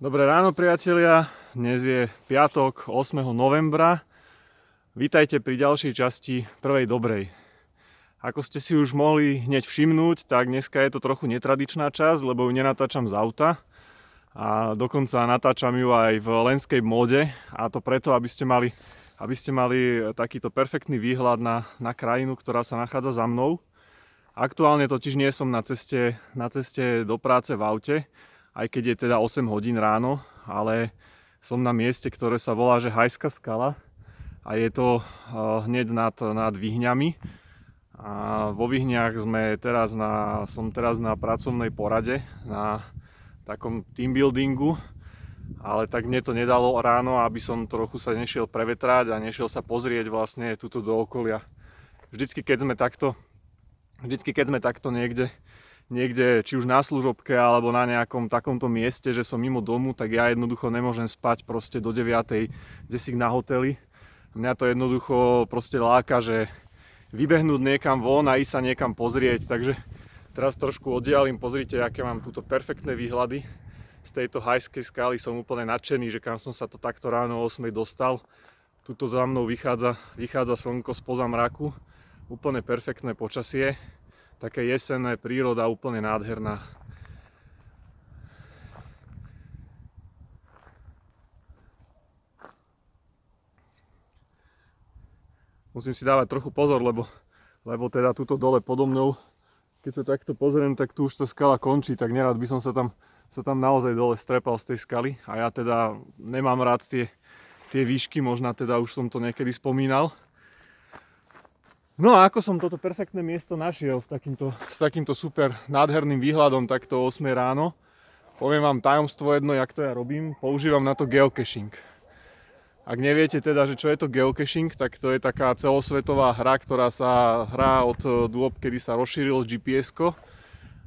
Dobré ráno priatelia, dnes je piatok 8. novembra. Vítajte pri ďalšej časti prvej dobrej. Ako ste si už mohli hneď všimnúť, tak dneska je to trochu netradičná časť, lebo ju nenatáčam z auta a dokonca natáčam ju aj v lenskej móde a to preto, aby ste mali, aby ste mali takýto perfektný výhľad na, na krajinu, ktorá sa nachádza za mnou. Aktuálne totiž nie som na ceste, na ceste do práce v aute, aj keď je teda 8 hodín ráno, ale som na mieste, ktoré sa volá, že Hajská skala a je to hneď nad, nad Vyhňami. A vo Vyhňach sme teraz na, som teraz na pracovnej porade, na takom team buildingu, ale tak mne to nedalo ráno, aby som trochu sa nešiel prevetrať a nešiel sa pozrieť vlastne túto do okolia. Vždycky keď sme takto, vždycky keď sme takto niekde niekde, či už na služobke alebo na nejakom takomto mieste, že som mimo domu, tak ja jednoducho nemôžem spať proste do 9. kde si na hoteli. Mňa to jednoducho proste láka, že vybehnúť niekam von a ísť sa niekam pozrieť, takže teraz trošku oddialím, pozrite, aké mám túto perfektné výhľady. Z tejto hajskej skály som úplne nadšený, že kam som sa to takto ráno o 8 dostal. Tuto za mnou vychádza, vychádza slnko spoza mraku, úplne perfektné počasie také jesenné, príroda úplne nádherná. Musím si dávať trochu pozor, lebo, lebo teda tuto dole podo mnou, keď sa takto pozriem, tak tu už tá skala končí, tak nerad by som sa tam, sa tam naozaj dole strepal z tej skaly a ja teda nemám rád tie, tie výšky, možno teda už som to niekedy spomínal. No a ako som toto perfektné miesto našiel s takýmto, s takýmto super nádherným výhľadom takto 8 ráno, poviem vám tajomstvo jedno, jak to ja robím, používam na to geocaching. Ak neviete teda, že čo je to geocaching, tak to je taká celosvetová hra, ktorá sa hrá od dôb, kedy sa rozšírilo gps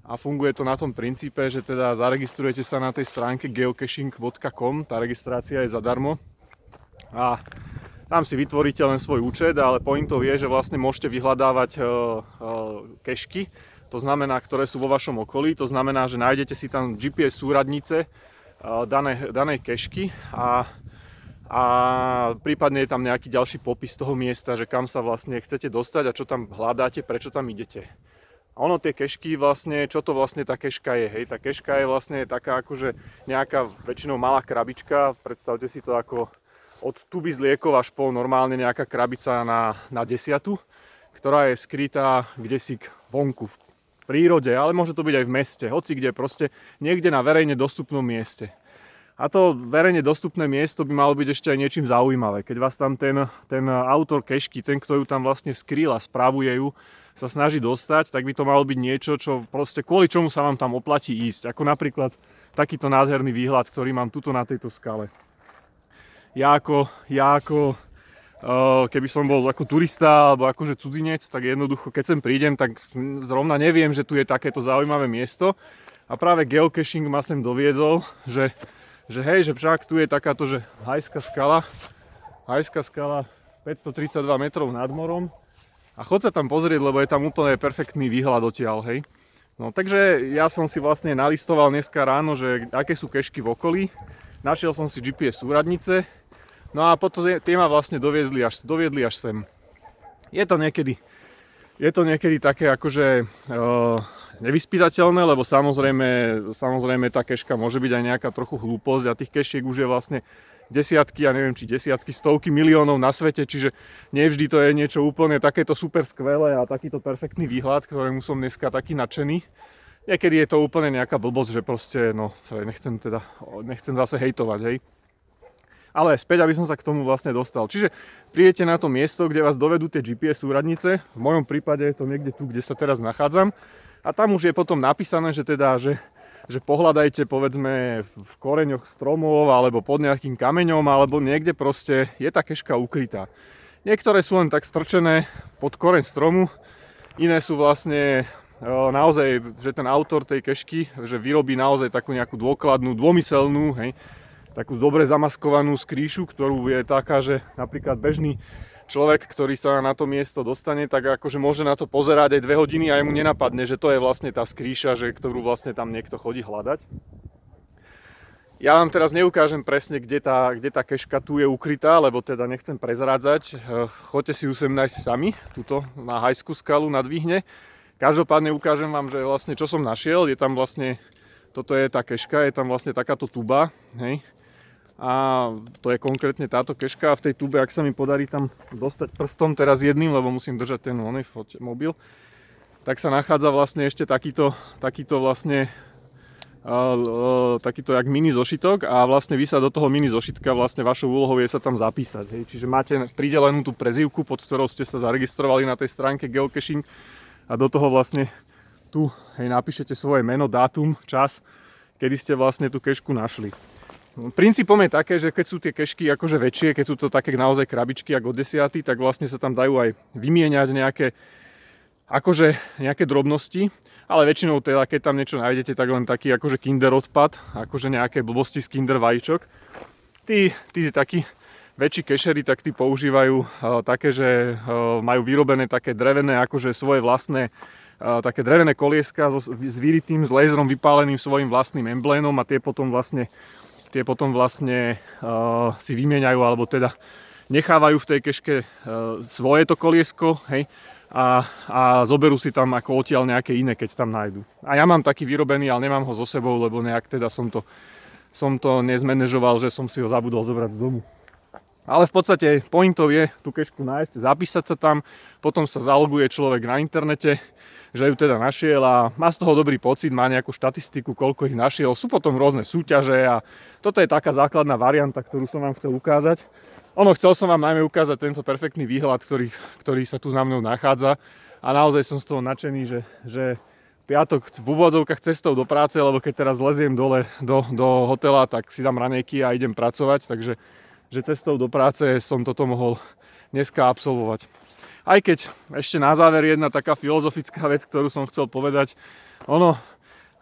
a funguje to na tom princípe, že teda zaregistrujete sa na tej stránke geocaching.com, tá registrácia je zadarmo. A tam si vytvoríte len svoj účet, ale pointou je, že vlastne môžete vyhľadávať kešky, to znamená, ktoré sú vo vašom okolí, to znamená, že nájdete si tam GPS súradnice danej, danej kešky a, a prípadne je tam nejaký ďalší popis toho miesta, že kam sa vlastne chcete dostať a čo tam hľadáte, prečo tam idete. A ono tie kešky vlastne, čo to vlastne tá keška je, hej, tá keška je vlastne taká akože nejaká väčšinou malá krabička, predstavte si to ako od tuby z liekov až po normálne nejaká krabica na, na desiatu, ktorá je skrytá kde si vonku v prírode, ale môže to byť aj v meste, hoci kde proste niekde na verejne dostupnom mieste. A to verejne dostupné miesto by malo byť ešte aj niečím zaujímavé. Keď vás tam ten, ten autor kešky, ten, kto ju tam vlastne skrýl a spravuje ju, sa snaží dostať, tak by to malo byť niečo, čo proste kvôli čomu sa vám tam oplatí ísť. Ako napríklad takýto nádherný výhľad, ktorý mám tuto na tejto skale ja ako, ja ako uh, keby som bol ako turista alebo akože cudzinec, tak jednoducho keď sem prídem, tak zrovna neviem, že tu je takéto zaujímavé miesto. A práve geocaching ma sem doviedol, že, že hej, že však tu je takáto, že hajská skala, hajská skala 532 metrov nad morom a chod sa tam pozrieť, lebo je tam úplne perfektný výhľad odtiaľ, hej. No takže ja som si vlastne nalistoval dneska ráno, že aké sú kešky v okolí. Našiel som si GPS súradnice, No a potom tie ma vlastne doviezli až, doviedli až sem. Je to niekedy, je to niekedy také akože uh, nevyspytateľné, lebo samozrejme, samozrejme tá keška môže byť aj nejaká trochu hlúposť a tých kešiek už je vlastne desiatky, ja neviem či desiatky, stovky miliónov na svete, čiže nevždy to je niečo úplne takéto super skvelé a takýto perfektný výhľad, ktorému som dneska taký nadšený. Niekedy je to úplne nejaká blbosť, že proste, no, nechcem teda, nechcem zase hejtovať, hej. Ale späť, aby som sa k tomu vlastne dostal. Čiže prídete na to miesto, kde vás dovedú tie GPS súradnice. V mojom prípade je to niekde tu, kde sa teraz nachádzam. A tam už je potom napísané, že teda, že, že pohľadajte povedzme v koreňoch stromov alebo pod nejakým kameňom alebo niekde proste je tá keška ukrytá. Niektoré sú len tak strčené pod koreň stromu, iné sú vlastne naozaj, že ten autor tej kešky, že vyrobí naozaj takú nejakú dôkladnú, dômyselnú, hej, takú dobre zamaskovanú skrýšu, ktorú je taká, že napríklad bežný človek, ktorý sa na to miesto dostane, tak akože môže na to pozerať aj dve hodiny a jemu nenapadne, že to je vlastne tá skrýša, že, ktorú vlastne tam niekto chodí hľadať. Ja vám teraz neukážem presne, kde tá, kde tá keška tu je ukrytá, lebo teda nechcem prezrádzať. Eh, choďte si ju sem nájsť sami, tuto na hajskú skalu nad Výhne. Každopádne ukážem vám, že vlastne čo som našiel, je tam vlastne, toto je tá keška, je tam vlastne takáto tuba, hej. A to je konkrétne táto keška a v tej tube, ak sa mi podarí tam dostať prstom teraz jedným, lebo musím držať ten oný mobil, tak sa nachádza vlastne ešte takýto, takýto vlastne takýto jak mini zošitok a vlastne vy sa do toho mini zošitka vlastne vašou úlohou je sa tam zapísať. Hej. Čiže máte pridelenú tú prezývku, pod ktorou ste sa zaregistrovali na tej stránke geocaching a do toho vlastne tu hej, napíšete svoje meno, dátum, čas, kedy ste vlastne tú kešku našli. Princípom je také, že keď sú tie kešky akože väčšie, keď sú to také naozaj krabičky ako desiaty, tak vlastne sa tam dajú aj vymieňať nejaké akože nejaké drobnosti, ale väčšinou teda, keď tam niečo nájdete, tak len taký akože kinder odpad, akože nejaké blbosti z kinder vajíčok. Tí, tí takí väčší kešery, tak tí používajú uh, také, že uh, majú vyrobené také drevené, akože svoje vlastné uh, také drevené kolieska so, s vyritým, s laserom vypáleným svojim vlastným emblénom a tie potom vlastne, tie potom vlastne uh, si vymieňajú, alebo teda nechávajú v tej keške uh, svoje to koliesko, hej, a, a zoberú si tam ako odtiaľ nejaké iné, keď tam nájdu. A ja mám taký vyrobený, ale nemám ho so sebou, lebo nejak teda som to, som to nezmanéžoval, že som si ho zabudol zobrať z domu. Ale v podstate pointov je tú kešku nájsť, zapísať sa tam, potom sa zaloguje človek na internete, že ju teda našiel a má z toho dobrý pocit, má nejakú štatistiku, koľko ich našiel. Sú potom rôzne súťaže a toto je taká základná varianta, ktorú som vám chcel ukázať. Ono, chcel som vám najmä ukázať tento perfektný výhľad, ktorý, ktorý sa tu za mnou nachádza a naozaj som z toho nadšený, že, že piatok v úvodzovkách cestou do práce, lebo keď teraz leziem dole do, do hotela, tak si dám ranejky a idem pracovať, takže že cestou do práce som toto mohol dneska absolvovať. Aj keď ešte na záver jedna taká filozofická vec, ktorú som chcel povedať. Ono,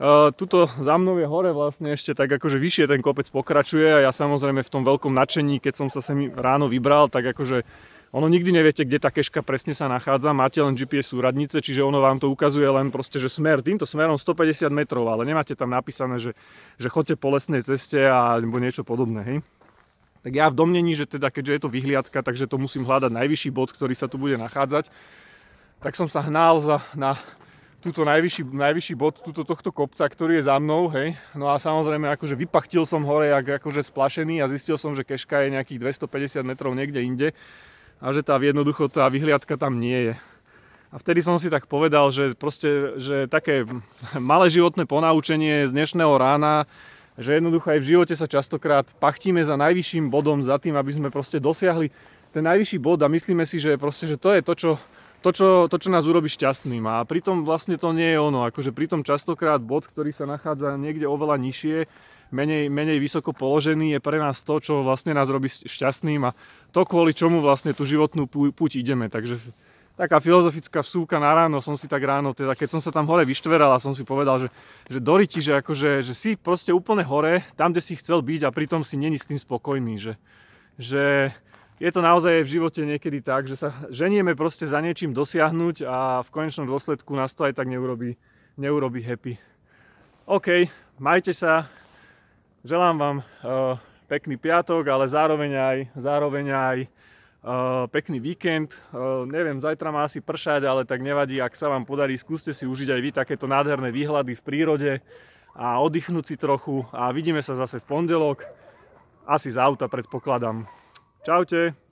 Uh, tuto za mnou je hore vlastne ešte tak akože vyššie ten kopec pokračuje a ja samozrejme v tom veľkom nadšení, keď som sa sem ráno vybral, tak akože ono nikdy neviete, kde tá keška presne sa nachádza, máte len GPS súradnice, čiže ono vám to ukazuje len proste, že smer, týmto smerom 150 metrov, ale nemáte tam napísané, že, že chodte po lesnej ceste alebo niečo podobné, hej. Tak ja v domnení, že teda keďže je to vyhliadka, takže to musím hľadať najvyšší bod, ktorý sa tu bude nachádzať, tak som sa hnal za, na túto najvyšší, najvyšší bod túto, tohto kopca, ktorý je za mnou, hej. No a samozrejme, akože vypachtil som hore, jak, akože splašený a zistil som, že keška je nejakých 250 metrov niekde inde a že tá jednoducho tá vyhliadka tam nie je. A vtedy som si tak povedal, že proste, že také malé životné ponaučenie z dnešného rána, že jednoducho aj v živote sa častokrát pachtíme za najvyšším bodom, za tým, aby sme proste dosiahli ten najvyšší bod a myslíme si, že proste, že to je to, čo to čo, to, čo nás urobí šťastným. A pritom vlastne to nie je ono. Akože pritom častokrát bod, ktorý sa nachádza niekde oveľa nižšie, menej, menej vysoko položený, je pre nás to, čo vlastne nás robí šťastným a to, kvôli čomu vlastne tú životnú púť ideme. Takže taká filozofická vsúka na ráno som si tak ráno, teda keď som sa tam hore vyštveral a som si povedal, že, že doriti, že, akože, že si proste úplne hore, tam, kde si chcel byť a pritom si není s tým spokojný, že, že je to naozaj v živote niekedy tak, že sa ženieme proste za niečím dosiahnuť a v konečnom dôsledku nás to aj tak neurobi, neurobi happy. OK, majte sa, želám vám uh, pekný piatok, ale zároveň aj, zároveň aj pekný víkend. Uh, neviem, zajtra má asi pršať, ale tak nevadí, ak sa vám podarí, skúste si užiť aj vy takéto nádherné výhľady v prírode a oddychnúť si trochu a vidíme sa zase v pondelok. Asi z auta predpokladám. Čaute.